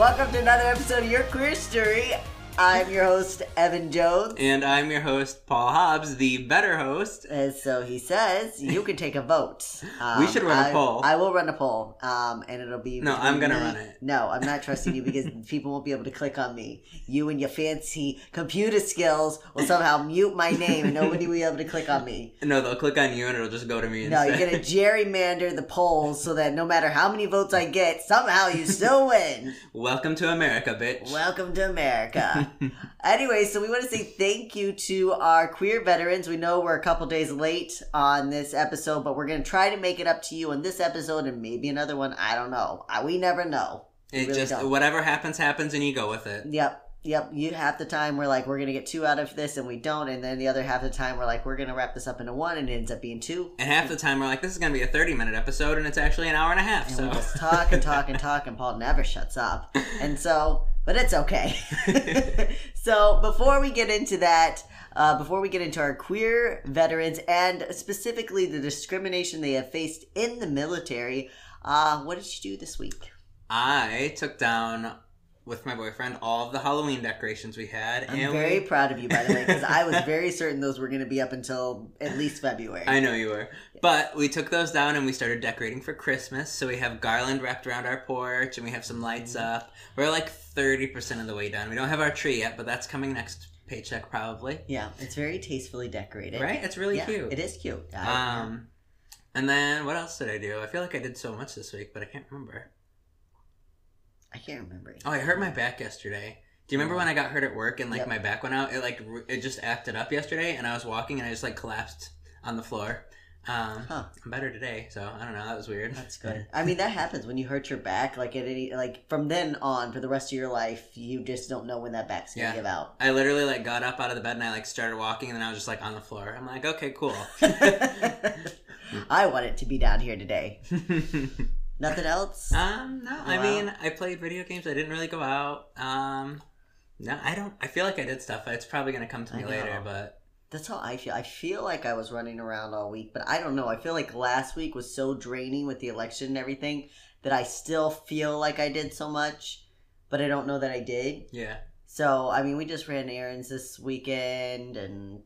Welcome to another episode of Your Queer Story. I'm your host, Evan Jones. And I'm your host, Paul Hobbs, the better host. And so he says, you can take a vote. We should run a I- poll. I will run a poll, um, and it'll be. No, I'm gonna run it. No, I'm not trusting you because people won't be able to click on me. You and your fancy computer skills will somehow mute my name, and nobody will be able to click on me. No, they'll click on you and it'll just go to me No, you're gonna gerrymander the polls so that no matter how many votes I get, somehow you still win. Welcome to America, bitch. Welcome to America. anyway, so we want to say thank you to our queer veterans. We know we're a couple days late on this episode, but we're going to try to make it up to you in this episode and maybe another one. I don't know. I, we never know. It really just, don't. whatever happens, happens, and you go with it. Yep. Yep. You half the time we're like, we're going to get two out of this and we don't. And then the other half of the time we're like, we're going to wrap this up into one and it ends up being two. And half the time we're like, this is going to be a 30 minute episode, and it's actually an hour and a half. And so we just talk and talk and talk, and Paul never shuts up. And so, but it's okay. so, before we get into that, uh, before we get into our queer veterans and specifically the discrimination they have faced in the military, uh, what did you do this week? I took down with my boyfriend all of the Halloween decorations we had, I'm and very we, proud of you, by the way, because I was very certain those were going to be up until at least February. I know you were, but we took those down and we started decorating for Christmas. So we have garland wrapped around our porch, and we have some lights Mm-hmm. up. We're like 30 percent of the way done. We don't have our tree yet, but that's coming next paycheck probably. Yeah, it's very tastefully decorated. Right? It's really yeah, cute. It is cute. I- Um, and then what else did I do? I feel like I did so much this week, but I can't remember. I can't remember. Oh, I hurt my back yesterday. Do you remember when I got hurt at work and like Yep. my back went out? It like it just acted up yesterday, and I was walking and I just like collapsed on the floor. Um, Huh. I'm better today, so I don't know. That was weird. That's good. I mean, that happens when you hurt your back. Like at any, like from then on for the rest of your life, you just don't know when that back's gonna Yeah. give out. I literally like got up out of the bed and I like started walking, and then I was just like on the floor. I'm like, okay, cool. I want it to be down here today. Nothing else. um, no, I mean, I played video games. I didn't really go out. Um, no, I don't. I feel like I did stuff. It's probably gonna come to me later, but That's how I feel. I feel like I was running around all week, but I don't know. I feel like last week was so draining with the election and everything that I still feel like I did so much, but I don't know that I did. yeah. So, I mean, we just ran errands this weekend and,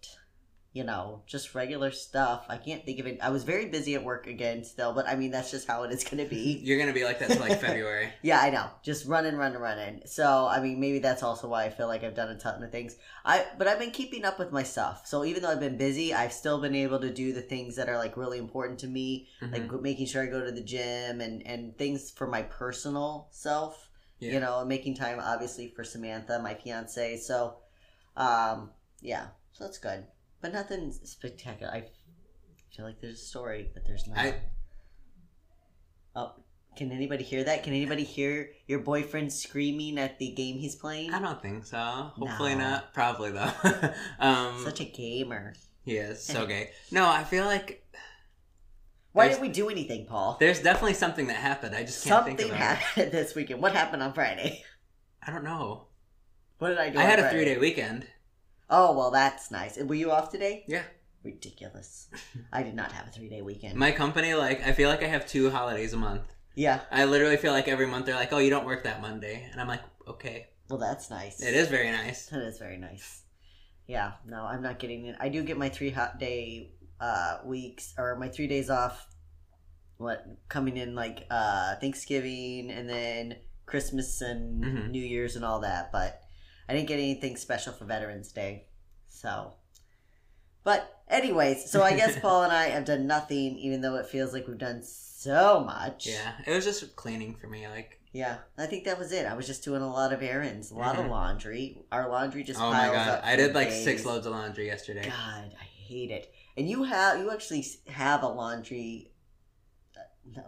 you know, just regular stuff. I can't think of it. I was very busy at work again still, but I mean, that's just how it is going to be. You're gonna be like that till like February. Yeah, I know. Just running, running, running. So, I mean, maybe that's also why I feel like I've done a ton of things. I, but I've been keeping up with my stuff. So even though I've been busy, I've still been able to do the things that are like really important to me, Mhm. like making sure I go to the gym and and things for my personal self Yeah. you know, making time obviously for Samantha, my fiance. So, um, yeah, so that's good, but nothing spectacular. I feel like there's a story, but there's not. I oh, can anybody hear that? Can anybody hear your boyfriend screaming at the game he's playing? I don't think so. Hopefully No. not. Probably though. um, Such a gamer. he is so gay. No, I feel like Why didn't we do anything, Paul? there's definitely something that happened. I just can't Something think of it. happened this weekend. What happened on Friday? I don't know. What did I do? I had a three day weekend. Oh well, that's nice. Were you off today? Yeah. Ridiculous. I did not have a three day weekend. My company, like, I feel like I have two holidays a month. yeah. I literally feel like every month they're like, "Oh, you don't work that Monday," and I'm like, "Okay." Well, that's nice. It is very nice. That is very nice. Yeah. No, I'm not getting it. I do get my three hot day uh, weeks or my three days off what coming in like uh Thanksgiving and then Christmas and Mhm. New Year's and all that, but I didn't get anything special for Veterans Day. So but anyways, so I guess Paul and I have done nothing even though it feels like we've done so much. Yeah, it was just cleaning for me. Like, Yeah, I think that was it. I was just doing a lot of errands, a lot of Mhm. laundry. Our laundry just oh my god, I did like days. six loads of laundry yesterday. God, I hate it. And you have you actually have a laundry,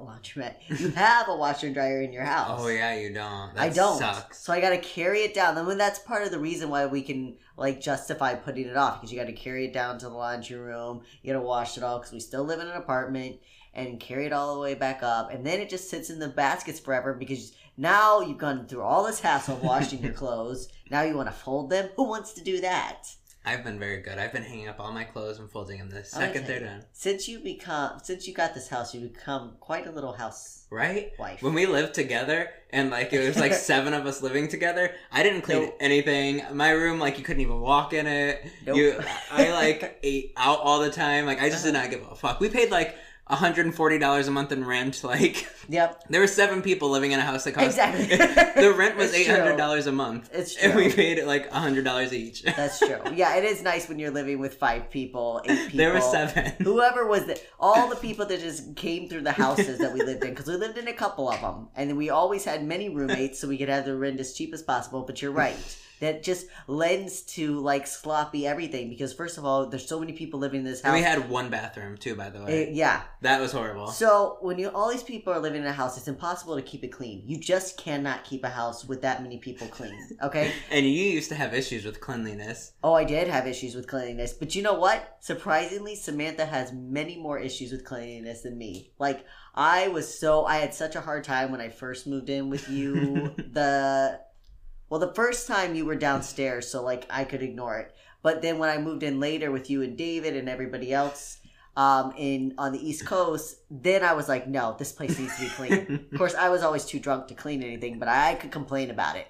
laundromat. You have a washer and dryer in your house. Oh yeah, you don't. That I don't. Sucks. So I got to carry it down. I mean, that's part of the reason why we can like justify putting it off because you got to carry it down to the laundry room. You got to wash it all because we still live in an apartment and carry it all the way back up, and then it just sits in the baskets forever because now you've gone through all this hassle of washing your clothes. Now you want to fold them. Who wants to do that? I've been very good. I've been hanging up all my clothes and folding them the second Okay. they're done. Since you become since you got this house, you become quite a little house Right? wife. When we lived together and like it was like seven of us living together, I didn't clean Nope. anything. My room, like you couldn't even walk in it. Nope. You, I like ate out all the time. Like I just did not give a fuck. We paid like $140 a month in rent. Like Yep, there were seven people living in a house that cost Exactly. the rent was It's eight true. hundred dollars a month. it's true. And we paid like hundred dollars each. That's true. Yeah, it is nice when you're living with five people, eight people. there were seven. Whoever was the, all the people that just came through the houses that we lived in, because we lived in a couple of them, and we always had many roommates, so we could have the rent as cheap as possible. But you're right, that just lends to like sloppy everything. Because first of all, there's so many people living in this And house. we had one bathroom too, by the way. Uh, yeah. that was horrible. So when you all these people are living in a house, it's impossible to keep it clean. You just cannot keep a house with that many people clean. Okay. And you used to have issues with cleanliness. Oh, I did have issues with cleanliness, but you know what? Surprisingly, Samantha has many more issues with cleanliness than me. Like I was so I had such a hard time when I first moved in with you. the well, the first time you were downstairs, so like I could ignore it. But then when I moved in later with you and David and everybody else um in on the East Coast, then I was like, no, this place needs to be clean. of course, I was always too drunk to clean anything, but I could complain about it.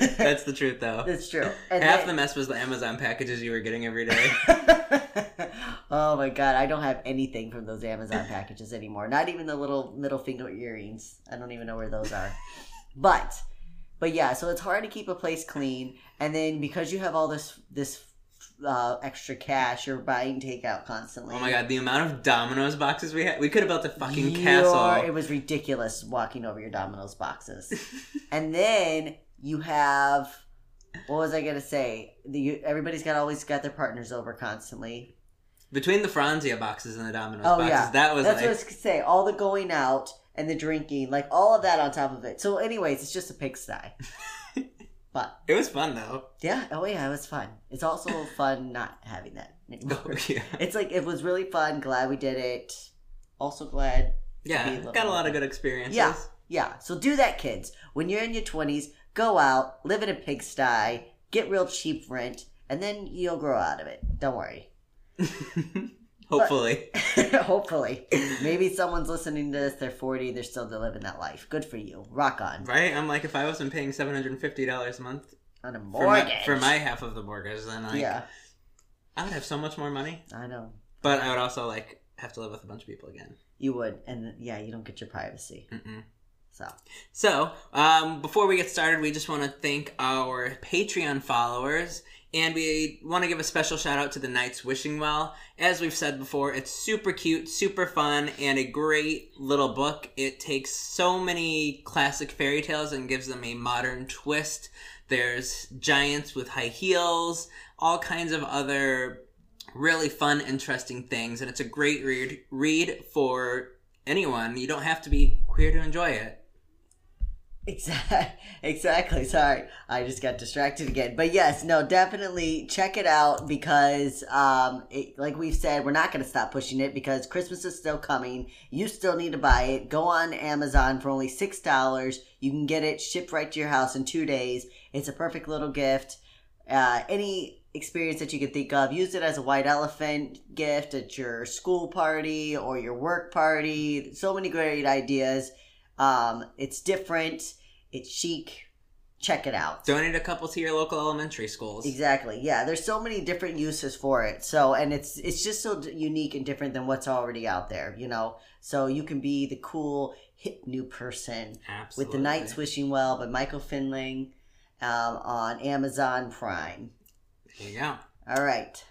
That's the truth, though. That's true. And Half then- the mess was the Amazon packages you were getting every day. oh my god, I don't have anything from those Amazon packages anymore. Not even the little middle finger earrings. I don't even know where those are. But but yeah, so it's hard to keep a place clean and then because you have all this this uh, extra cash, you're buying takeout constantly. Oh my god, the amount of Domino's boxes we had. We could have built a fucking You're- castle. It was ridiculous walking over your Domino's boxes. and then you have what was I gonna say? The, you, everybody's got always got their partners over constantly. Between the Franzia boxes and the Domino's Oh, boxes, yeah. that was That's like. what I was gonna say. All the going out and the drinking, like all of that on top of it. So, anyways, it's just a pigsty. but It was fun though. yeah, oh yeah, it was fun. It's also fun not having that anymore. Oh, yeah. It's like it was really fun. Glad we did it. Also glad. Yeah, got a lot of good experiences. Yeah. Yeah. So do that, kids. When you're in your twenties, go out, live in a pigsty, get real cheap rent, and then you'll grow out of it. Don't worry. Hopefully. Hopefully. Maybe someone's listening to this, they're 40, they're still living that life. Good for you. Rock on. Right? I'm like, if I wasn't paying $750 a month On a for mortgage. my, for my half of the mortgage, then like, yeah, I would have so much more money. I know. But I would also like have to live with a bunch of people again. You would. And yeah, you don't get your privacy. Mm-mm. So, So, um, before we get started, we just want to thank our Patreon followers. And we want to give a special shout out to the Knights Wishing Well. As we've said before, it's super cute, super fun, and a great little book. It takes so many classic fairy tales and gives them a modern twist. There's giants with high heels, all kinds of other really fun, interesting things. And it's a great read, read for anyone. You don't have to be queer to enjoy it. Exactly. Sorry, I just got distracted again. But yes, no, definitely check it out because, um, it, like we've said, we're not going to stop pushing it because Christmas is still coming. You still need to buy it. Go on Amazon for only six dollars. You can get it shipped right to your house in two days. It's a perfect little gift. Uh, any experience that you can think of, use it as a white elephant gift at your school party or your work party. So many great ideas. Um, it's different. It's chic. check it out. Donate a couple to your local elementary schools. Exactly. Yeah, there's so many different uses for it. So, and it's it's just so unique and different than what's already out there, you know. So you can be the cool hip new person Absolutely. with the Night Wishing Well by Michael Finling um, on Amazon Prime. There you go. All right.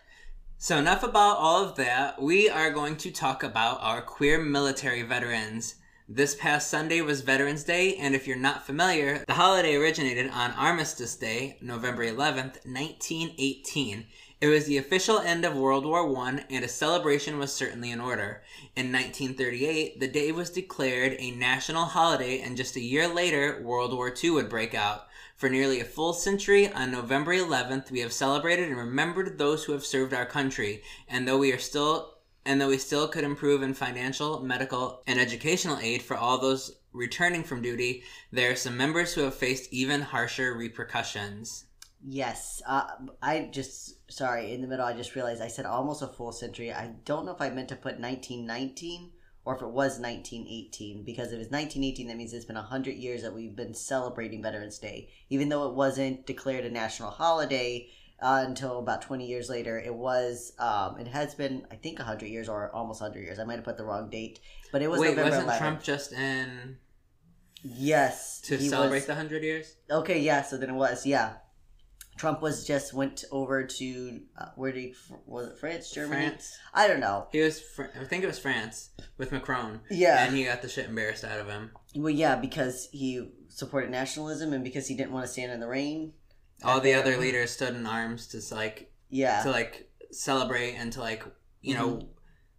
So enough about all of that. We are going to talk about our queer military veterans. This past Sunday was Veterans Day, and if you're not familiar, the holiday originated on Armistice Day, November 11th, 1918. It was the official end of World War I, and a celebration was certainly in order. In 1938, the day was declared a national holiday, and just a year later, World War II would break out. For nearly a full century, on November 11th, we have celebrated and remembered those who have served our country, and though we are still and though we still could improve in financial, medical, and educational aid for all those returning from duty, there are some members who have faced even harsher repercussions. Yes. Uh, I just sorry in the middle. I just realized I said almost a full century. I don't know if I meant to put 1919 or if it was 1918 because if it's 1918 that means it's been 100 years that we've been celebrating veterans day even though it wasn't declared a national holiday uh, until about 20 years later it was um, it has been i think 100 years or almost 100 years i might have put the wrong date but it was Wait, november wasn't 11th Trump just in yes to celebrate was- the 100 years? okay yeah so then it was yeah trump was just went over to uh, where did he was it france germany France. i don't know He was, Fr- I think it was France with Macron. Yeah. And he got the shit embarrassed out of him. Well, yeah, because he supported nationalism and because he didn't want to stand in the rain. All the other leaders stood in arms to like Yeah, to like celebrate and to like you know Mm-hmm.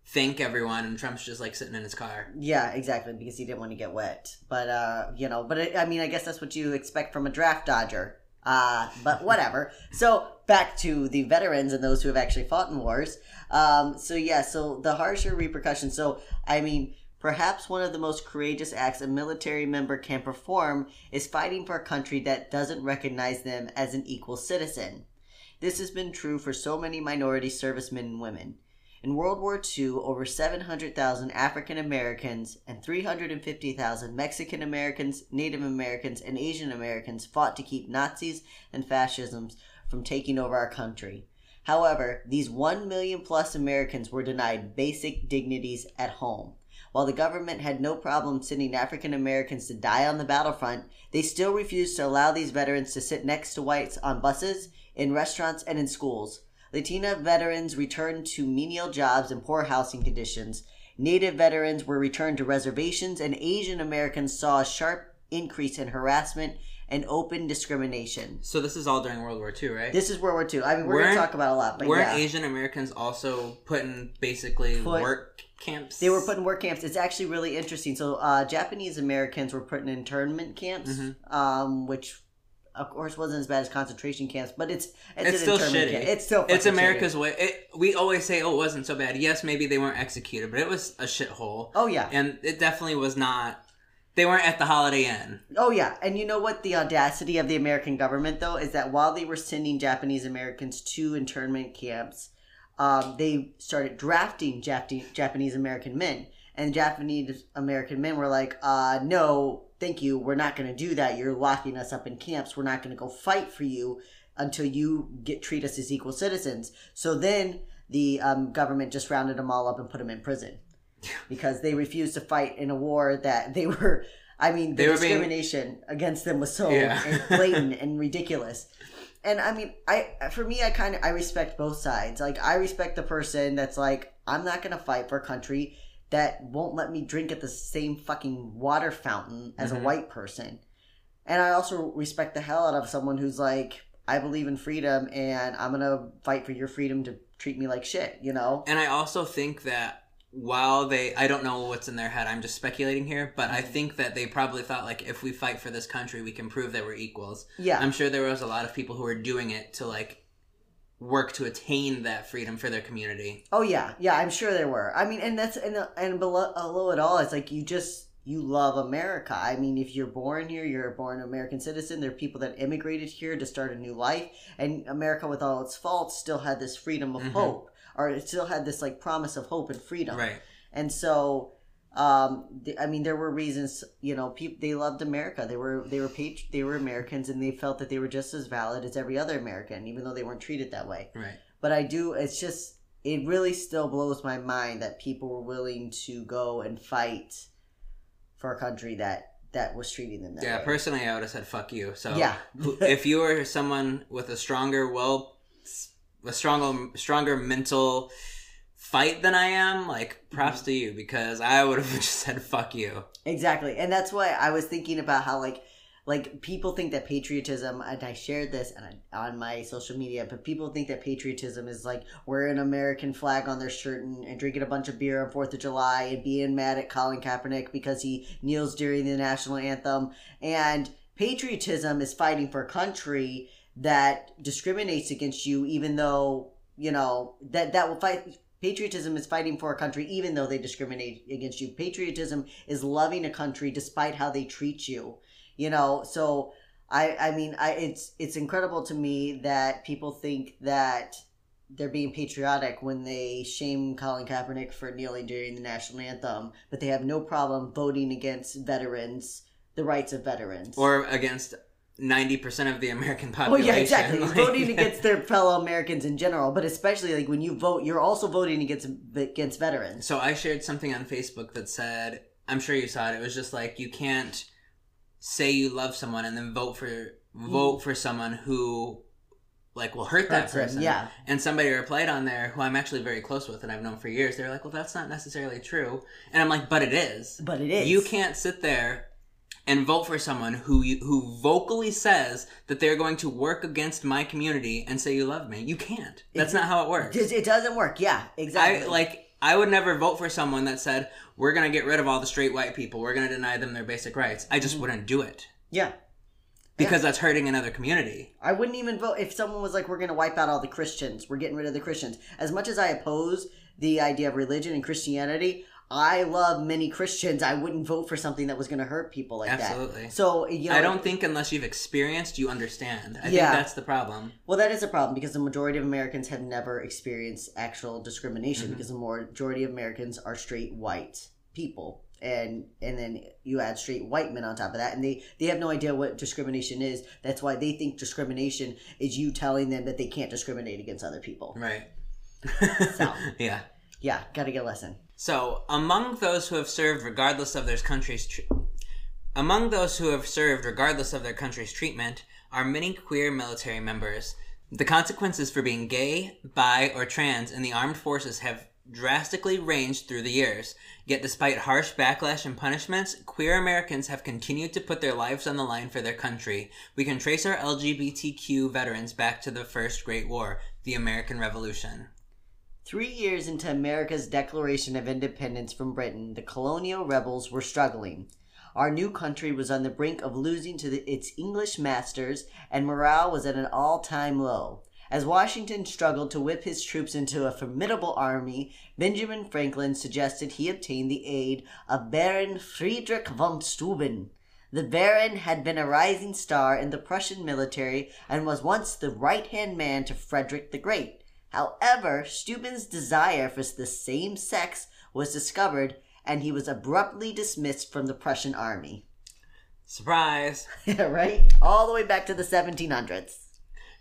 thank everyone and trump's just like sitting in his car yeah, exactly, because he didn't want to get wet. But uh, you know, but it, I mean, I guess that's what you expect from a draft dodger. Uh, but whatever. so back to the veterans and those who have actually fought in wars. Um, so yeah, so the harsher repercussions. So I mean, perhaps one of the most courageous acts a military member can perform is fighting for a country that doesn't recognize them as an equal citizen. This has been true for so many minority servicemen and women. In World War II, over 700,000 African Americans and 350,000 Mexican Americans, Native Americans, and Asian Americans fought to keep Nazis and fascisms from taking over our country. However, these 1 million plus Americans were denied basic dignities at home. While the government had no problem sending African Americans to die on the battlefront, they still refused to allow these veterans to sit next to whites on buses, in restaurants, and in schools. Latina veterans returned to menial jobs and poor housing conditions. Native veterans were returned to reservations, and Asian Americans saw a sharp increase in harassment and open discrimination. so this is all during world war ii right This is World War II. I mean, we're going to talk about a lot, but weren't yeah. asian americans also put in basically Put- work camps They were put in work camps. It's actually really interesting. So, uh, Japanese Americans were put in internment camps, Mm-hmm. um, which, of course, wasn't as bad as concentration camps, but it's it's, it's still shitty. camp. It's still it's America's shitty. way. It, we always say, "Oh, it wasn't so bad." Yes, maybe they weren't executed, but it was a shithole. Oh yeah, and it definitely was not. They weren't at the Holiday Inn. oh yeah. And you know what? The audacity of the American government, though, is that while they were sending Japanese Americans to internment camps, um, they started drafting Jap- Japanese American men, and Japanese American men were like, uh, "No, thank you. We're not going to do that. You're locking us up in camps. We're not going to go fight for you until you get treat us as equal citizens." So then the um, government just rounded them all up and put them in prison because they refused to fight in a war that they were. I mean, the were being- discrimination against them was so Yeah. blatant and ridiculous. And I mean, I for me, I kind of I respect both sides. Like I respect the person that's like, I'm not gonna fight for a country that won't let me drink at the same fucking water fountain as Mhm. a white person. And I also respect the hell out of someone who's like, I believe in freedom and I'm gonna fight for your freedom to treat me like shit. You know? And I also think that while they, I don't know what's in their head. I'm just speculating here, but Mm-hmm. I think that they probably thought like, if we fight for this country, we can prove that we're equals. Yeah. I'm sure there was a lot of people who were doing it to like work to attain that freedom for their community. Oh yeah, yeah. I'm sure there were. I mean, and that's and and below, below it all, it's like you just you love America. I mean, if you're born here, you're a born American citizen. There are people that immigrated here to start a new life, and America, with all its faults, still had this freedom of Mhm. hope, or it still had this like promise of hope and freedom. Right. And so, um, th- I mean, there were reasons. You know, people they loved America. They were they were patri- they were Americans, and they felt that they were just as valid as every other American, even though they weren't treated that way. Right. But I do. It's just it really still blows my mind that people were willing to go and fight for a country that that was treating them that Yeah, way. personally, I would have said "fuck you." So, Yeah. if you were someone with a stronger, well, a stronger, stronger mental fight than I am, like props mm-hmm. to you because I would have just said "fuck you." Exactly. And that's why I was thinking about how like like people think that patriotism and I shared this on, on my social media, but people think that patriotism is like wearing an American flag on their shirt and, and drinking a bunch of beer on Fourth of July and being mad at Colin Kaepernick because he kneels during the national anthem. And patriotism is fighting for a country that discriminates against you even though, you know, that that will fight Patriotism is fighting for a country even though they discriminate against you. Patriotism is loving a country despite how they treat you. You know, so I I mean I it's it's incredible to me that people think that they're being patriotic when they shame Colin Kaepernick for kneeling during the national anthem, but they have no problem voting against veterans, the rights of veterans. Or against ninety percent of the American population. Oh yeah, exactly. like- voting against their fellow Americans in general, but especially like when you vote, you're also voting against against veterans. So I shared something on Facebook that said, I'm sure you saw it. It was just like you can't say you love someone and then vote for vote mm. for someone who like will hurt that person. yeah. And somebody replied on there who I'm actually very close with and I've known for years. They're like, "Well, that's not necessarily true." And I'm like, "But it is." But it is. You can't sit there and vote for someone who you, who vocally says that they're going to work against my community and say you love me. You can't. That's not how it works. It, it doesn't work. Yeah, exactly. I like I would never vote for someone that said we're gonna get rid of all the straight white people. We're gonna deny them their basic rights. I Mm-hmm. just wouldn't do it yeah. because that's hurting another community. I wouldn't even vote if someone was like, "We're going to wipe out all the Christians. We're getting rid of the Christians." As much as I oppose the idea of religion and Christianity, I love many Christians. I wouldn't vote for something that was going to hurt people like Absolutely. that. Absolutely. So you know, I don't think unless you've experienced, you understand. I Yeah. think that's the problem. Well, that is a problem because the majority of Americans have never experienced actual discrimination Mm-hmm. because the majority of Americans are straight white people. And and then you add straight white men on top of that, and they they have no idea what discrimination is. That's why they think discrimination is you telling them that they can't discriminate against other people. Right. So. yeah. Yeah, gotta get a lesson. So, among those who have served regardless of their country's tr- among those who have served regardless of their country's treatment are many queer military members. The consequences for being gay, bi, or trans in the armed forces have drastically ranged through the years. Yet despite harsh backlash and punishments, queer Americans have continued to put their lives on the line for their country. We can trace our LGBTQ veterans back to the First Great War, the American Revolution. Three years into America's Declaration of Independence from Britain, the colonial rebels were struggling. Our new country was on the brink of losing to the, its English masters, and morale was at an all time low. As Washington struggled to whip his troops into a formidable army, Benjamin Franklin suggested he obtain the aid of Baron Friedrich von Steuben. The Baron had been a rising star in the Prussian military and was once the right hand man to Frederick the Great. However, Steuben's desire for the same sex was discovered and he was abruptly dismissed from the Prussian army. Surprise! right? All the way back to the 1700s.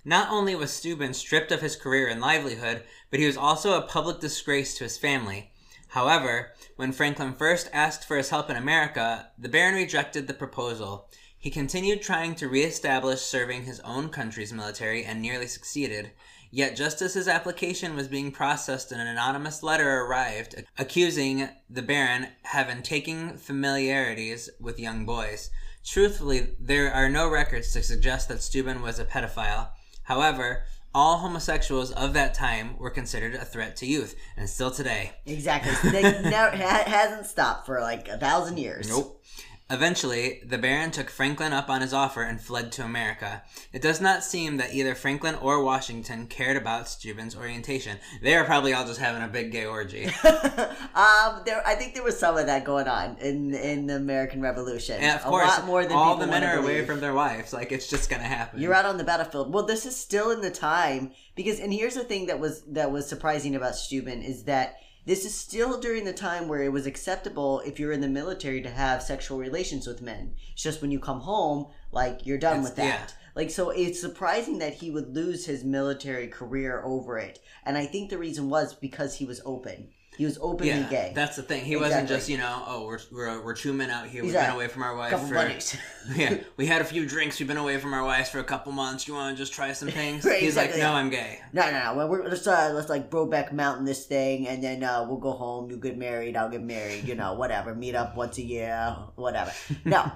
Not only was Steuben stripped of his career and livelihood, but he was also a public disgrace to his family. However, when Franklin first asked for his help in America, the Baron rejected the proposal. He continued trying to reestablish serving his own country's military and nearly succeeded. Yet, just as his application was being processed, an anonymous letter arrived accusing the Baron having taken familiarities with young boys. Truthfully, there are no records to suggest that Steuben was a pedophile. However, all homosexuals of that time were considered a threat to youth, and still today. Exactly. So they never ha- hasn't stopped for like a thousand years. Nope. Eventually, the Baron took Franklin up on his offer and fled to America. It does not seem that either Franklin or Washington cared about Steuben's orientation. They are probably all just having a big gay orgy. um, there, I think there was some of that going on in in the American Revolution. And of a course, lot more than all the men are away from their wives. Like, it's just gonna happen. You're out on the battlefield. Well, this is still in the time because, and here's the thing that was that was surprising about Steuben is that this is still during the time where it was acceptable if you're in the military to have sexual relations with men. It's just when you come home, like you're done It's- with that. yeah. Like so it's surprising that he would lose his military career over it. And I think the reason was because he was open. He was openly Yeah, gay. that's the thing. He wasn't just you know, oh, we're we're, we're two men out here. We've Exactly. been away from our wife couple for buddies. yeah. We had a few drinks. We've been away from our wives for a couple months. You want to just try some things? Right, He's exactly. like, no, I'm gay. No, no, no. Well, let's uh, let's like Brokeback Mountain this thing, and then uh, we'll go home. You get married, I'll get married. You know, whatever. Meet up once a year, whatever. No,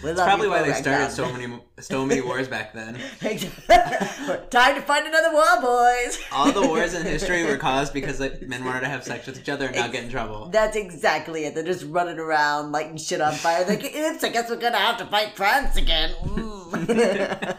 That's probably why they started so many so many wars back then. Time to find another war, boys. All the wars in history were caused because like, men wanted to have sex with each other and not get in trouble. That's exactly it. They're just running around lighting shit on fire. Like, oops, I guess we're gonna have to fight France again. Mm.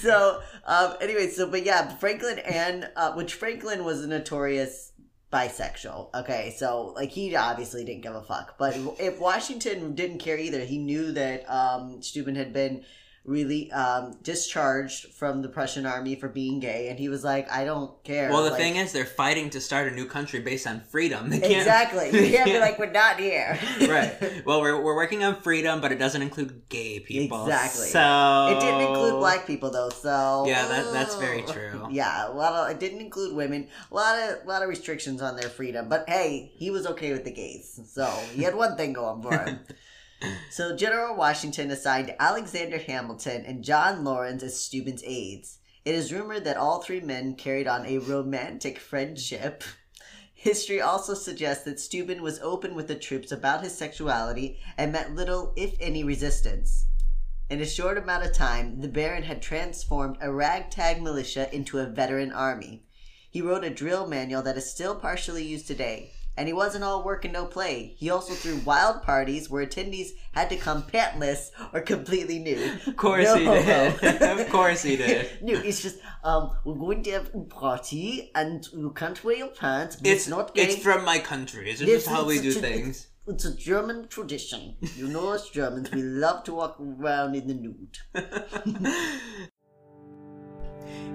so, um, anyway, so but yeah, Franklin and uh, which Franklin was a notorious bisexual. Okay, so like he obviously didn't give a fuck, but if Washington didn't care either, he knew that um, Steuben had been really um, discharged from the Prussian army for being gay, and he was like, I don't care. Well, the Like, thing is, they're fighting to start a new country based on freedom. Exactly. You can't be like, we're not here. right. Well, we're, we're working on freedom, but it doesn't include gay people. Exactly. So It didn't include black people though, so Yeah, that- that's very true. Yeah, a lot of it didn't include women. A lot of lot of restrictions on their freedom. But hey, he was okay with the gays, so he had one thing going for him. So General Washington assigned Alexander Hamilton and John Laurens as Steuben's aides. It is rumored that all three men carried on a romantic friendship. History also suggests that Steuben was open with the troops about his sexuality and met little, if any, resistance. In a short amount of time, the Baron had transformed a ragtag militia into a veteran army. He wrote a drill manual that is still partially used today. And he wasn't all work and no play. He also threw wild parties where attendees had to come pantless or completely nude. Of course he did. of course he did. No, it's just um, we're going to have a party and you can't wear your pants. It's it's, not gay. It's from my country. It's just how we it's do things. It's a German tradition. You know us Germans, we love to walk around in the nude.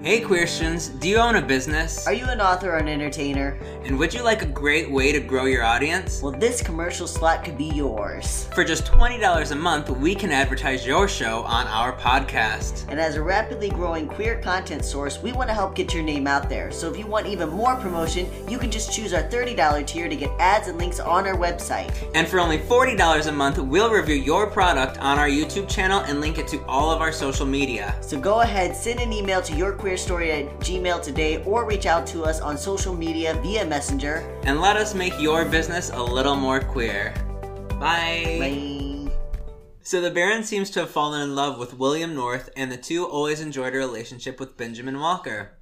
Hey, Queerstons, do you own a business? Are you an author or an entertainer? And would you like a great way to grow your audience? Well, this commercial slot could be yours. For just $20 a month, we can advertise your show on our podcast. And as a rapidly growing queer content source, we want to help get your name out there. So if you want even more promotion, you can just choose our $30 tier to get ads and links on our website. And for only $40 a month, we'll review your product on our YouTube channel and link it to all of our social media. So go ahead, send an email to yourqueerstory at gmail today or reach out to us on social media via Messenger. And let us make your business a little more queer. Bye. Bye. So the Baron seems to have fallen in love with William North, and the two always enjoyed a relationship with Benjamin Walker.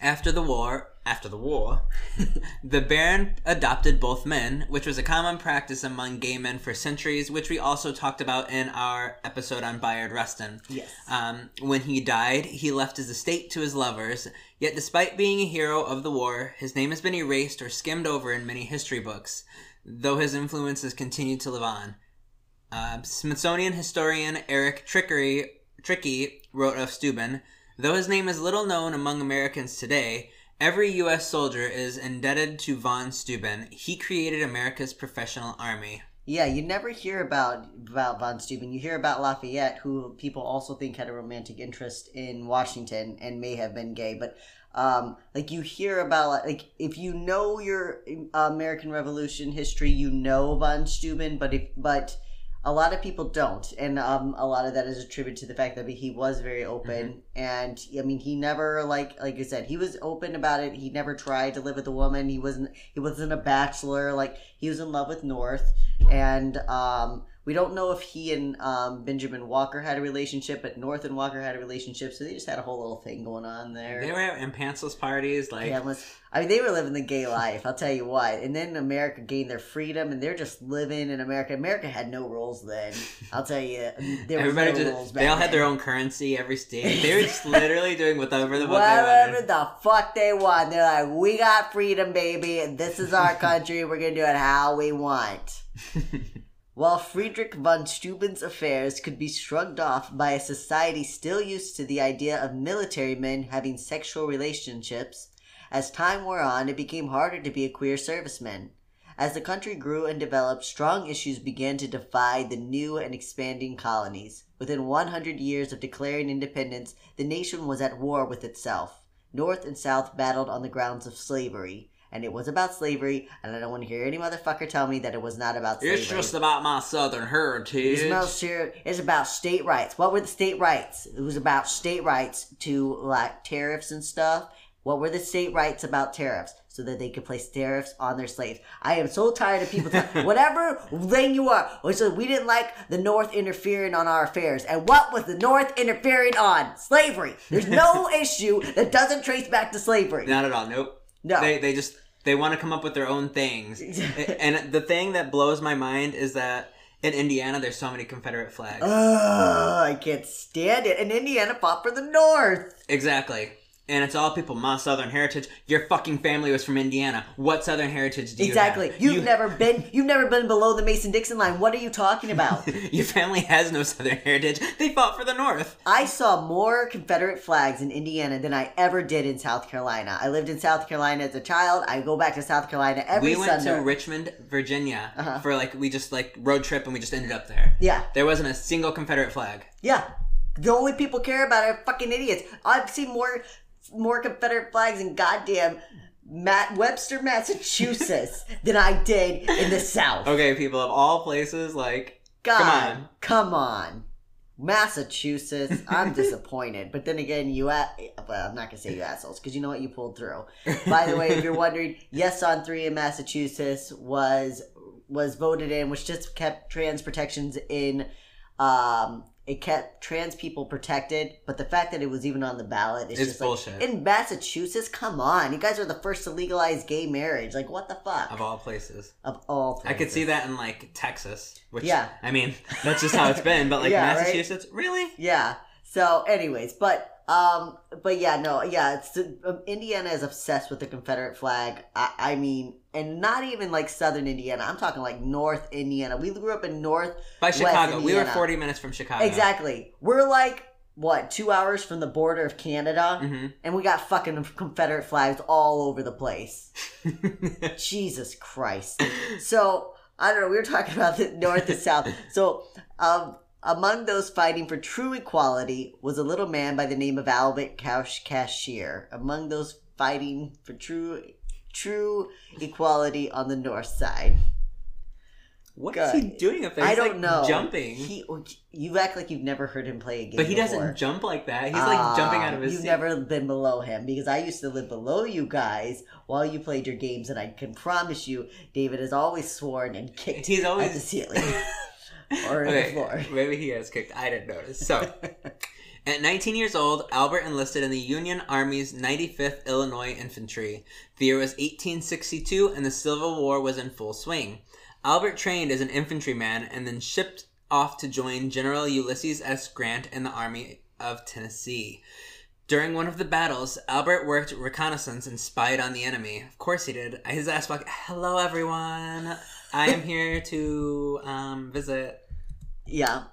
After the war, after the war, the Baron adopted both men, which was a common practice among gay men for centuries, which we also talked about in our episode on Bayard Rustin. Yes. Um, when he died, he left his estate to his lovers. Yet, despite being a hero of the war, his name has been erased or skimmed over in many history books, though his influence has continued to live on. Uh, Smithsonian historian Eric Trickery, Trickey wrote of Steuben, though his name is little known among Americans today, every U.S. soldier is indebted to von Steuben. He created America's professional army. Yeah, you never hear about about von Steuben. You hear about Lafayette, who people also think had a romantic interest in Washington and may have been gay. But um, like you hear about like if you know your American Revolution history, you know von Steuben. But if but a lot of people don't, and um, a lot of that is attributed to the fact that he was very open, and I mean he never like like I said he was open about it. He never tried to live with a woman. He wasn't he wasn't a bachelor. Like he was in love with North, and um, we don't know if he and um, Benjamin Walker had a relationship, but North and Walker had a relationship, so they just had a whole little thing going on there. They were at pantsless parties, like Yeah, I mean, they were living the gay life. I'll tell you what. And then America gained their freedom, and they're just living in America. America had no rules then. I'll tell you, there everybody no just rules. they all had their own currency every state. They were just literally doing whatever the fuck they Whatever the fuck they want. They're like, we got freedom, baby. This is our country. We're gonna do it how we want. While Friedrich von Steuben's affairs could be shrugged off by a society still used to the idea of military men having sexual relationships, As time wore on, it became harder to be a queer serviceman. As the country grew and developed, strong issues began to divide the new and expanding colonies. Within 100 years of declaring independence, the nation was at war with itself. North and South battled on the grounds of slavery. And it was about slavery, and I don't want to hear any motherfucker tell me that it was not about slavery. It's just about my southern heritage. It's about, it's about state rights. What were the state rights? It was about state rights to like tariffs and stuff. What were the state rights about tariffs? So that they could place tariffs on their slaves. I am so tired of people telling whatever thing you are. So we didn't like the North interfering on our affairs. And what was the North interfering on? Slavery. There's no issue that doesn't trace back to slavery. Not at all. Nope. No. They they just they want to come up with their own things. and the thing that blows my mind is that in Indiana there's so many Confederate flags. Ugh, I can't stand it. And Indiana fought for the North. Exactly. And it's all people, my Southern heritage. Your fucking family was from Indiana. What Southern heritage do you Exactly. have? You've You- never been you've never been below the Mason Dixon line. What are you talking about? Your family has no Southern heritage. They fought for the North. I saw more Confederate flags in Indiana than I ever did in South Carolina. I lived in South Carolina as a child. I go back to South Carolina every we went Sunday. to Richmond, Virginia Uh-huh. for like we just like road trip and we just ended up there. yeah, There wasn't a single Confederate flag. yeah. The only people care about are fucking idiots. I've seen more more Confederate flags in goddamn Matt Webster, Massachusetts than I did in the South. Okay, people of all places, like God, come on. come on. Massachusetts, I'm disappointed. But then again, you, a- well, I'm not gonna say you assholes because you know what, you pulled through. By the way, if you're wondering, yes on three in Massachusetts was was voted in, which just kept trans protections in. Um, it kept trans people protected, but the fact that it was even on the ballot is It's just bullshit. like in Massachusetts. Come on, you guys are the first to legalize gay marriage. Like, what the fuck? Of all places. Of all, places. I could see that in like Texas, which Yeah. I mean, that's just how it's been. But like Yeah, right? Massachusetts, really? Yeah. So, anyways, but um, but yeah, no, yeah, it's um, Indiana is obsessed with the Confederate flag. I, I mean, and not even like Southern Indiana. I'm talking like North Indiana. We grew up in North. By Chicago, we were 40 minutes from Chicago. Exactly. We're like what two hours from the border of Canada, hmm and we got fucking Confederate flags all over the place. Jesus Christ. So I don't know. We were talking about the North and South. So um, among those fighting for true equality was a little man by the name of Albert Cash Cashier. Among those fighting for true true equality on the North side. What is he doing up there? I don't like, know. Jumping. He, you act like you've never heard him play a game. but he doesn't jump like that. He's like Ah, jumping out of his You've seat. never been below him because I used to live below you guys while you played your games, and I can promise you, David has always sworn and kicked He's at the ceiling or in the floor. maybe he has kicked. I didn't notice. So, at 19 years old, Albert enlisted in the Union Army's 95th Illinois Infantry. The year was 1862, and the Civil War was in full swing. Albert trained as an infantryman and then shipped off to join General Ulysses S. Grant in the Army of Tennessee. During one of the battles, Albert worked reconnaissance and spied on the enemy. Of course he did. His ass like, "Hello, everyone. I am here to um, visit." Yeah.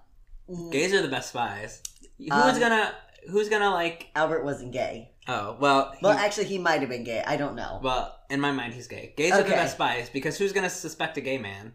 Gays are the best spies. Who's Um, gonna? Who's gonna like? Albert wasn't gay. Oh well. he- Well, actually, he might have been gay. I don't know. well, in my mind, he's gay. Gays are the best spies because who's gonna suspect a gay man?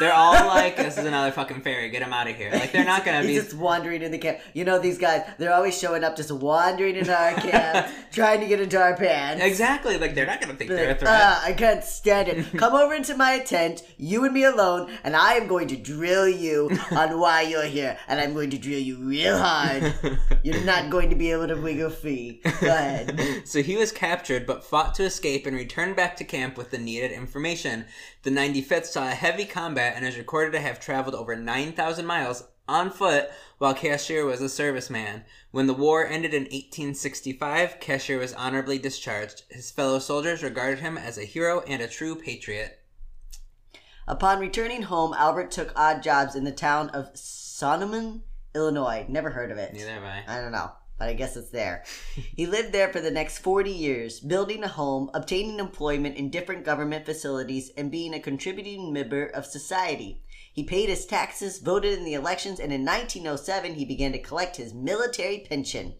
They're all like, "This is another fucking fairy. Get him out of here." Like they're not gonna He's be. just wandering in the camp. You know these guys. They're always showing up, just wandering into our camp, trying to get into our pants. Exactly. Like they're not gonna think they're a threat. "Ah, I can't stand it. Come over into my tent, you and me alone, and I am going to drill you on why you're here. And I'm going to drill you real hard. You're not going to be able to wiggle free. Go ahead. so he was captured but fought to escape and returned back to camp with the needed information. The 95th saw a heavy combat and is recorded to have traveled over 9,000 miles on foot while Cashier was a serviceman. When the war ended in 1865, Cashier was honorably discharged. His fellow soldiers regarded him as a hero and a true patriot. Upon returning home, Albert took odd jobs in the town of Saunemin, Illinois. Never heard of it. Neither have I. I don't know, but I guess it's there. he lived there for the next 40 years, building a home, obtaining employment in different government facilities, and being a contributing member of society. He paid his taxes, voted in the elections, and in 1907 he began to collect his military pension.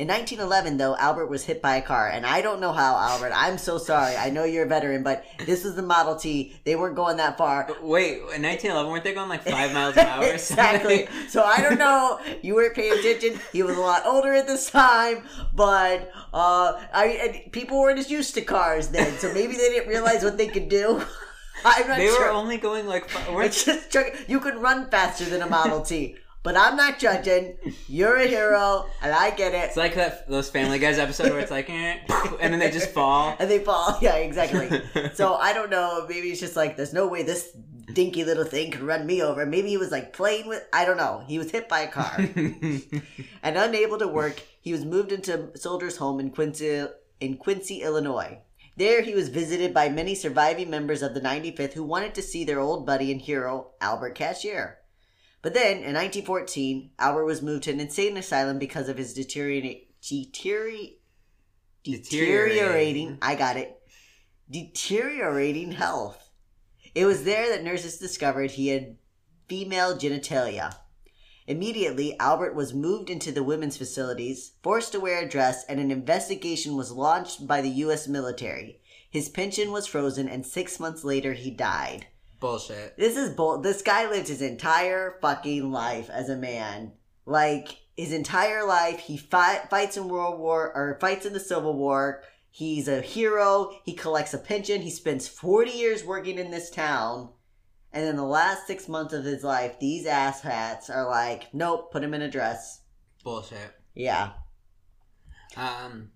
In 1911, though, Albert was hit by a car, and I don't know how, Albert. I'm so sorry. I know you're a veteran, but this is the Model T. They weren't going that far. Wait, in 1911, weren't they going like five miles an hour? exactly. So I don't know. You weren't paying attention. He was a lot older at this time, but uh, I people weren't as used to cars then, so maybe they didn't realize what they could do. I'm not They sure. were only going like. Fi- weren't just you could run faster than a Model T, but I'm not judging. You're a hero, and I get it. It's like that those Family Guys episode where it's like, eh, and then they just fall. and they fall. Yeah, exactly. so I don't know. Maybe it's just like there's no way this dinky little thing could run me over. Maybe he was like playing with. I don't know. He was hit by a car and unable to work. He was moved into Soldier's home in Quincy, in Quincy, Illinois. There, he was visited by many surviving members of the 95th who wanted to see their old buddy and hero, Albert Cashier. But then, in 1914, Albert was moved to an insane asylum because of his deteriorating, deteriorating, I got it, deteriorating health. It was there that nurses discovered he had female genitalia. Immediately, Albert was moved into the women's facilities, forced to wear a dress, and an investigation was launched by the U.S. military. His pension was frozen, and six months later, he died. Bullshit. This is bull. This guy lived his entire fucking life as a man. Like his entire life, he fight, fights in World War or fights in the Civil War. He's a hero. He collects a pension. He spends forty years working in this town, and in the last six months of his life, these asshats are like, nope, put him in a dress. Bullshit. Yeah, Um.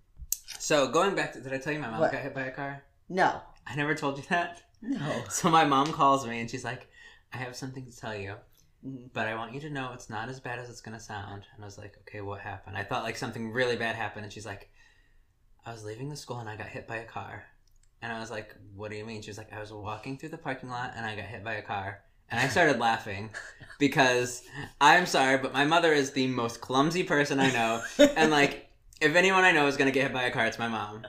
So going back to, did I tell you my mom What? got hit by a car? no, I never told you that. No. So my mom calls me and she's like, "I have something to tell you, but I want you to know it's not as bad as it's gonna sound." And I was like, "Okay, what happened?" I thought like something really bad happened, and she's like, "I was leaving the school and I got hit by a car." And I was like, "What do you mean?" She was like, "I was walking through the parking lot and I got hit by a car." And I started laughing because I'm sorry, but my mother is the most clumsy person I know. And like, if anyone I know is gonna get hit by a car, it's my mom.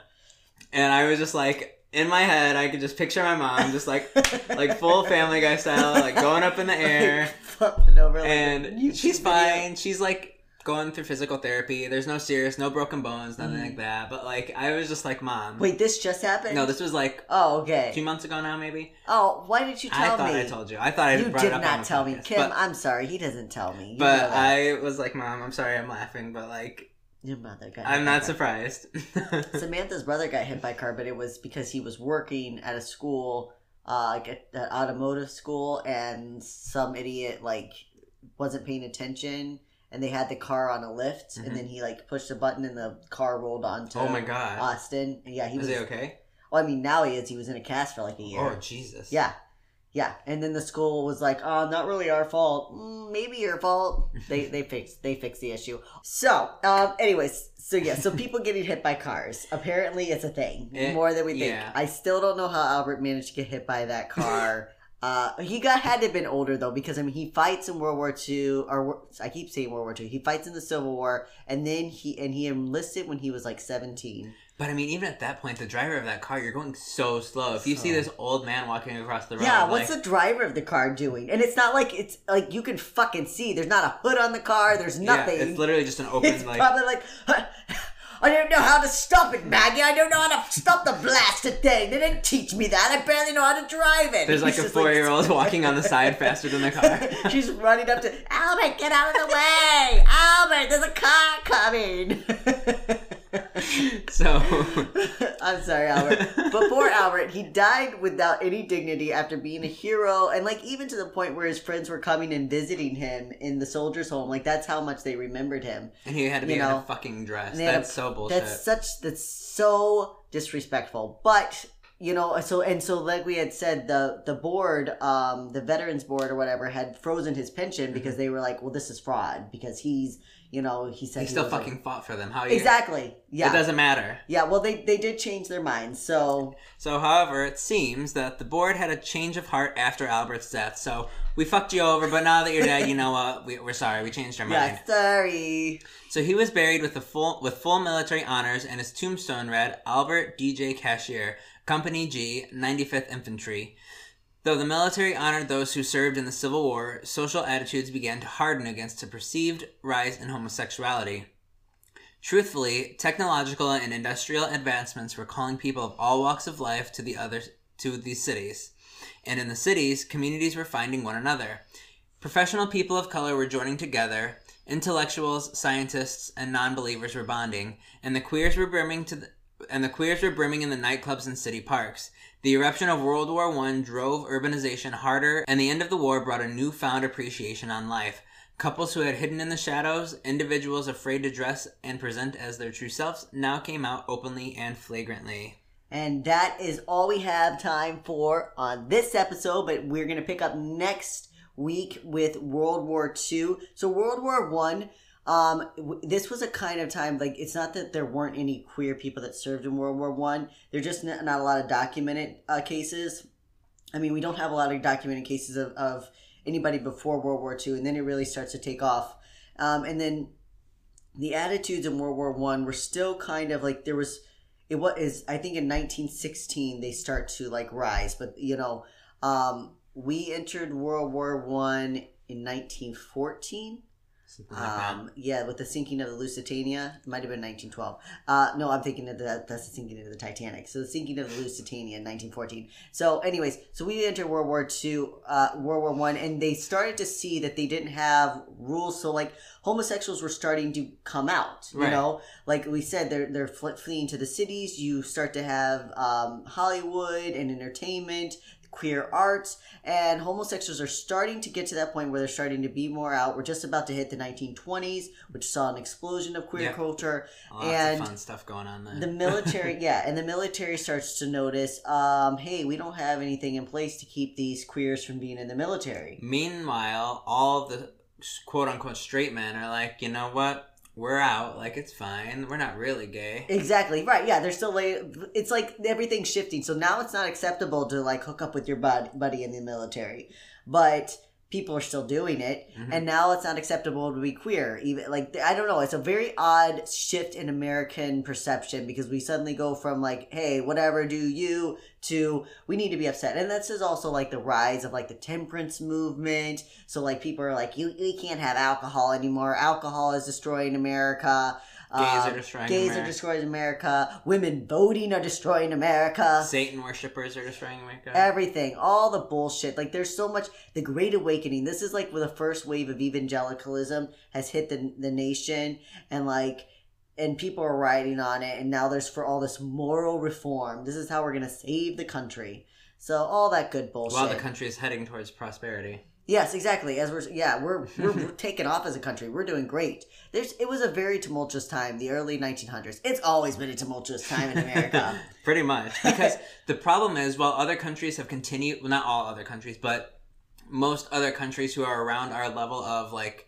And I was just like, in my head, I could just picture my mom just like, like full Family Guy style, like going up in the air, Flipping over like and she's fine. She's like going through physical therapy. There's no serious, no broken bones, nothing Mm. like that. But like, I was just like, mom. Wait, this just happened. No, this was like Oh, okay. two months ago now, maybe. Oh, why did you tell I thought me? I told you. I thought I you brought did it up on not tell me. Kim. But, I'm sorry, he doesn't tell me. You but. I was like, mom, I'm sorry, I'm laughing, but like, your mother got. I'm not surprised. Samantha's brother got hit by a car, but it was because he was working at a school, uh, like at an automotive school, and some idiot like wasn't paying attention. And they had the car on a lift, Mhm. and then he like pushed a button, and the car rolled onto oh my god. Austin. And yeah, he is was. he okay? Well, I mean, now he is. He was in a cast for like a year. Oh Jesus. Yeah. Yeah. And then the school was like, oh, not really our fault. Mm, maybe your fault. They they fixed they fixed the issue. So, um, anyways, so yeah, so people getting hit by cars. Apparently it's a thing. It- more than we think. I still don't know how Albert managed to get hit by that car. Uh, he got had to have been older though because I mean he fights in World War II or I keep saying World War II. He fights in the Civil War and then he and he enlisted when he was like seventeen. But I mean, even at that point, the driver of that car, you're going so slow. If you see this old man walking across the road, Yeah, like, what's the driver of the car doing? And it's not like it's like you can fucking see. There's not a hood on the car. There's nothing. Yeah, it's literally just an open It's like. probably like I don't know how to stop it, Maggie. I don't know how to stop the blasted thing. They didn't teach me that. I barely know how to drive it. There's like He's a four year old walking on the side faster than the car. She's running up to Albert. Get out of the way, Albert. There's a car coming. So, I'm sorry, Albert. Poor Albert, he died without any dignity after being a hero, and like even to the point where his friends were coming and visiting him in the soldiers' home. Like that's how much they remembered him. and he had to be You in a fucking dress. and they had That's a- so bullshit. That's such that's so disrespectful. But you know, so and so like we had said, the the board, um, the veterans board or whatever, had frozen his pension because they were like, well, this is fraud because he's you know he said he he still like- fucking fought for them. How you? exactly yeah It doesn't matter. yeah. Well, they they did change their minds. So So, however, it seems that the board had a change of heart after Albert's death. So we fucked you over, but now that you're dead, you know what? We, we're sorry. We changed our mind. yeah, sorry. So he was buried with the full with full military honors, and his tombstone read Albert D.J. Cashier, Company G, 95th Infantry. Though the military honored those who served in the Civil War, social attitudes began to harden against a perceived rise in homosexuality. Truthfully, technological and industrial advancements were calling people of all walks of life to the other to these cities. And in the cities, communities were finding one another. Professional people of color were joining together, intellectuals, scientists, and non-believers were bonding, and the queers were brimming to the, and the queers were brimming in the nightclubs and city parks. The eruption of World War I drove urbanization harder, and the end of the war brought a newfound appreciation on life. Couples who had hidden in the shadows, individuals afraid to dress and present as their true selves, now came out openly and flagrantly. And that is all we have time for on this episode, but we're going to pick up next week with World War II. So World War One, um, this was a kind of time like it's not that there weren't any queer people that served in World War One. There just not, not a lot of documented uh, cases. I mean, we don't have a lot of documented cases of, of anybody before World War II, and then it really starts to take off. Um, and then the attitudes in World War One were still kind of like there was. It was I think in 1916 they start to like rise, but you know, um, we entered World War One in 1914. Like. Um, yeah, with the sinking of the Lusitania, it might have been 1912. Uh, no, I'm thinking of the that's the sinking of the Titanic. So the sinking of the Lusitania in 1914. So, anyways, so we entered World War Two, uh, World War One, and they started to see that they didn't have rules. So, like homosexuals were starting to come out. You Right. know, like we said, they're they're fle- fleeing to the cities. You start to have um, Hollywood and entertainment, queer arts, and homosexuals are starting to get to that point where they're starting to be more out. We're just about to hit the 1920s, which saw an explosion of queer Yeah. culture. Lots and of fun stuff going on there. The military, yeah, and the military starts to notice, um, hey, we don't have anything in place to keep these queers from being in the military. Meanwhile, all the quote unquote straight men are like, you know what? We're out. Like, it's fine. We're not really gay. Exactly right. Yeah, they're still like it's like everything's shifting. So now it's not acceptable to like hook up with your bud- buddy in the military, but people are still doing it. Mhm. And now it's not acceptable to be queer. Even like I don't know. It's a very odd shift in American perception because we suddenly go from like, hey, whatever do you to we need to be upset. And this is also like the rise of like the temperance movement. So like people are like, you we can't have alcohol anymore. Alcohol is destroying America. Gays Um, are destroying Gays America. are destroying America. Women voting are destroying America. Satan worshippers are destroying America. Everything, all the bullshit. Like there's so much. The Great Awakening. This is like where the first wave of evangelicalism has hit the the nation, and like, and people are riding on it. And now there's for all this moral reform. This is how we're gonna save the country. So all that good bullshit. While the country is heading towards prosperity. Yes, exactly. As we're yeah, we're we're, we're taking off as a country. We're doing great. There's it was a very tumultuous time, the early 1900s. It's always been a tumultuous time in America. Pretty much. Because the problem is, while other countries have continued, well, not all other countries, but most other countries who are around our level of like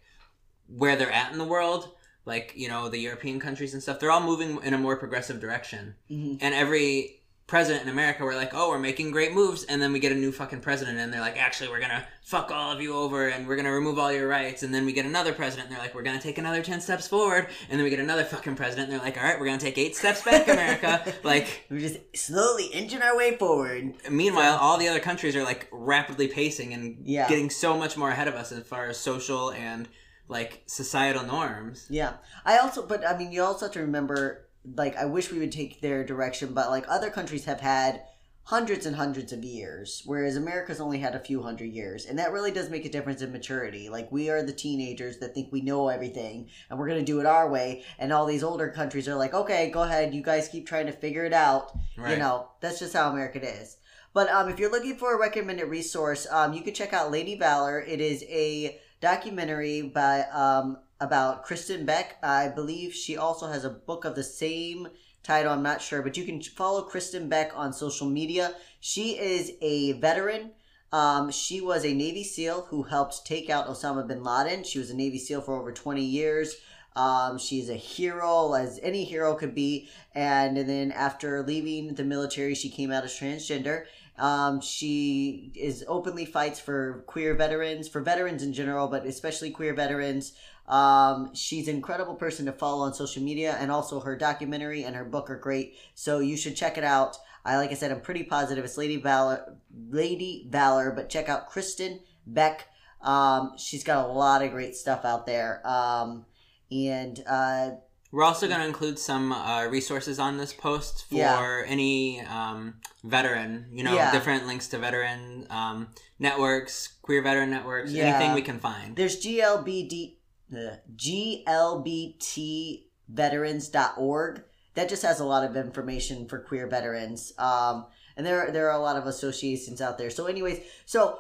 where they're at in the world, like, you know, the European countries and stuff, they're all moving in a more progressive direction. Mhm. And every president in America, we're like, oh, we're making great moves. And then we get a new fucking president, and they're like, actually, we're to fuck all of you over and we're to remove all your rights. And then we get another president, and they're like, we're to take another 10 steps forward. And then we get another fucking president, and they're like, all right, we're to take eight steps back, America. like, We're just slowly inching our way forward. Meanwhile, all the other countries are like rapidly pacing and Yeah. getting so much more ahead of us as far as social and like societal norms. Yeah. I also, but I mean, you also have to remember, like, I wish we would take their direction, but like other countries have had hundreds and hundreds of years, whereas America's only had a few hundred years. And that really does make a difference in maturity. Like, we are the teenagers that think we know everything and we're going to do it our way. And all these older countries are like, okay, go ahead. You guys keep trying to figure it out. Right. You know, that's just how America is. But um, if you're looking for a recommended resource, um, you can check out Lady Valor. It is a documentary by um, about Kristin Beck. I believe she also has a book of the same title. I'm not sure, but you can follow Kristin Beck on social media. She is a veteran. Um, she was a Navy SEAL who helped take out Osama bin Laden. She was a Navy SEAL for over 20 years. Um, she's a hero, as any hero could be. And then after leaving the military, she came out as transgender. Um, she is openly fights for queer veterans, for veterans in general, but especially queer veterans. Um, she's an incredible person to follow on social media, and also her documentary and her book are great. So you should check it out. I like I said, I'm pretty positive it's Lady Valor, Lady Valor, but check out Kristin Beck. Um, she's got a lot of great stuff out there. Um, and uh, We're also going to include some uh, resources on this post for Yeah. any um, veteran, you know, Yeah. different links to veteran um, networks, queer veteran networks, Yeah. anything we can find. There's GLBD, uh, GLBTveterans.org. That just has a lot of information for queer veterans. Um, and there, there are a lot of associations out there. So, anyways, so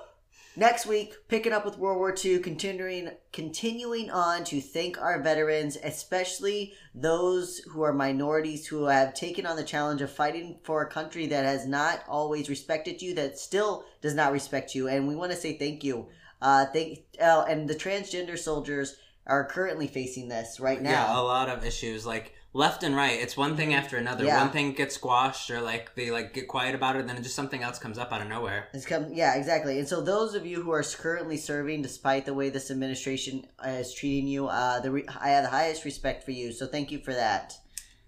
next week, picking up with World War II, continuing, continuing on to thank our veterans, especially those who are minorities who have taken on the challenge of fighting for a country that has not always respected you, that still does not respect you. And we want to say thank you. Uh, thank, uh, and the transgender soldiers are currently facing this right now. Yeah, a lot of issues like left and right. It's one thing after another. Yeah. One thing gets squashed or like they like get quiet about it, then just something else comes up out of nowhere. It's come, yeah, exactly. And so, those of you who are currently serving, despite the way this administration is treating you, uh, the re- I have the highest respect for you. So, thank you for that.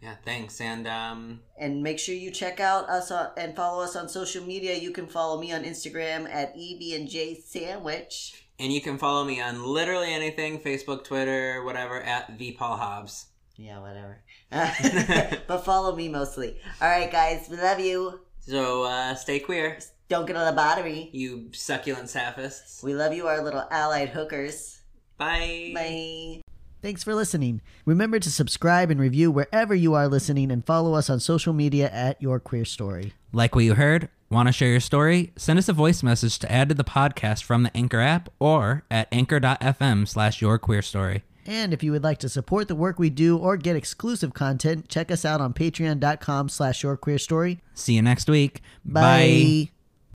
Yeah, thanks. And um, And make sure you check out us on, and follow us on social media. You can follow me on Instagram at EB and J Sandwich. and you can follow me on literally anything, Facebook, Twitter, whatever, at the Paul Hobbs. Yeah, whatever. but follow me mostly. All right, guys, we love you. So uh, stay queer, Don't get a lobotomy. you succulent sapphists. We love you, our little allied hookers. Bye. Bye. Thanks for listening. Remember to subscribe and review wherever you are listening and follow us on social media at Your Queer Story. Like what you heard? Want to share your story? Send us a voice message to add to the podcast from the Anchor app or at anchor.fm slash your queer story. And if you would like to support the work we do or get exclusive content, check us out on patreon.com slash your queer story. See you next week. Bye.